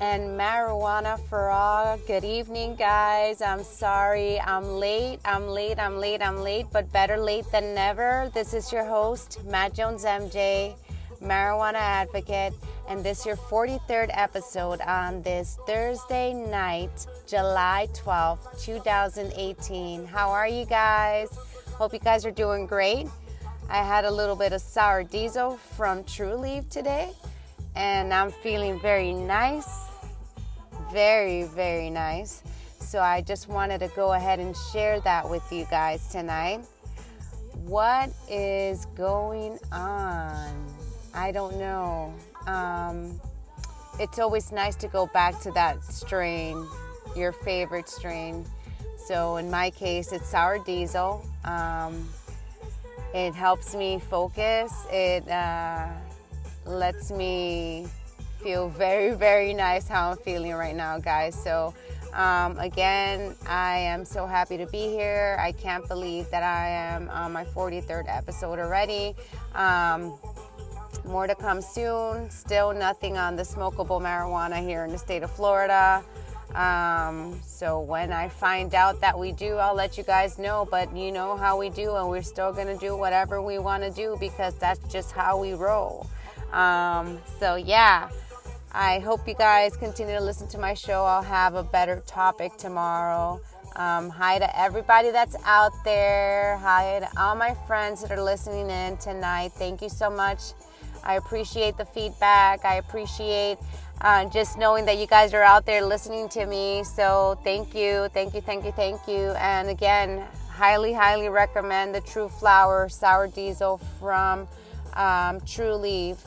and marijuana for all. Good evening, guys. I'm sorry I'm late. I'm late. I'm late. I'm late, but better late than never. This is your host, Matt Jones MJ, marijuana advocate, and this is your 43rd episode on this Thursday night, July 12th, 2018. How are you guys? Hope you guys are doing great. I had a little bit of sour diesel from Trulieve today and I'm feeling very nice, very, very nice. So I just wanted to go ahead and share that with you guys tonight. What is going on? I don't know. Um, it's always nice to go back to that strain, your favorite strain. So in my case, it's sour diesel. Um, it helps me focus. It uh, lets me feel very, very nice how I'm feeling right now, guys. So, um, again, I am so happy to be here. I can't believe that I am on my 43rd episode already. Um, more to come soon. Still nothing on the smokable marijuana here in the state of Florida. Um, so when I find out that we do, I'll let you guys know. But you know how we do, and we're still gonna do whatever we want to do because that's just how we roll. Um, so, yeah, I hope you guys continue to listen to my show. I'll have a better topic tomorrow. Um, hi to everybody that's out there. Hi to all my friends that are listening in tonight. Thank you so much. I appreciate the feedback. I appreciate uh, just knowing that you guys are out there listening to me. So thank you, thank you, thank you, thank you. And again, highly, highly recommend the TruFlower Sour Diesel from um, Trulieve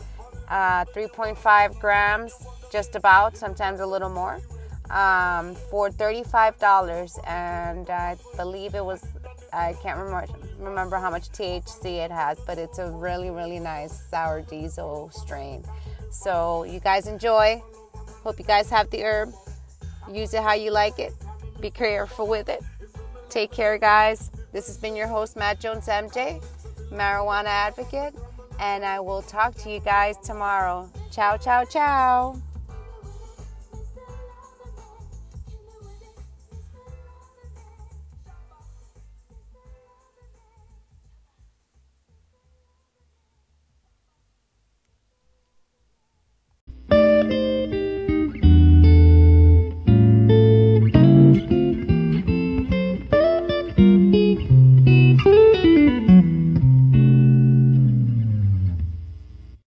uh, 3.5 grams, just about, sometimes a little more, um, for $35. And I believe it was, I can't remember, remember how much THC it has, but it's a really, really nice sour diesel strain. So you guys enjoy. Hope you guys have the herb. Use it how you like it. Be careful with it. Take care, guys. This has been your host, Matt Jones MJ, marijuana advocate and I will talk to you guys tomorrow. Ciao, ciao, ciao.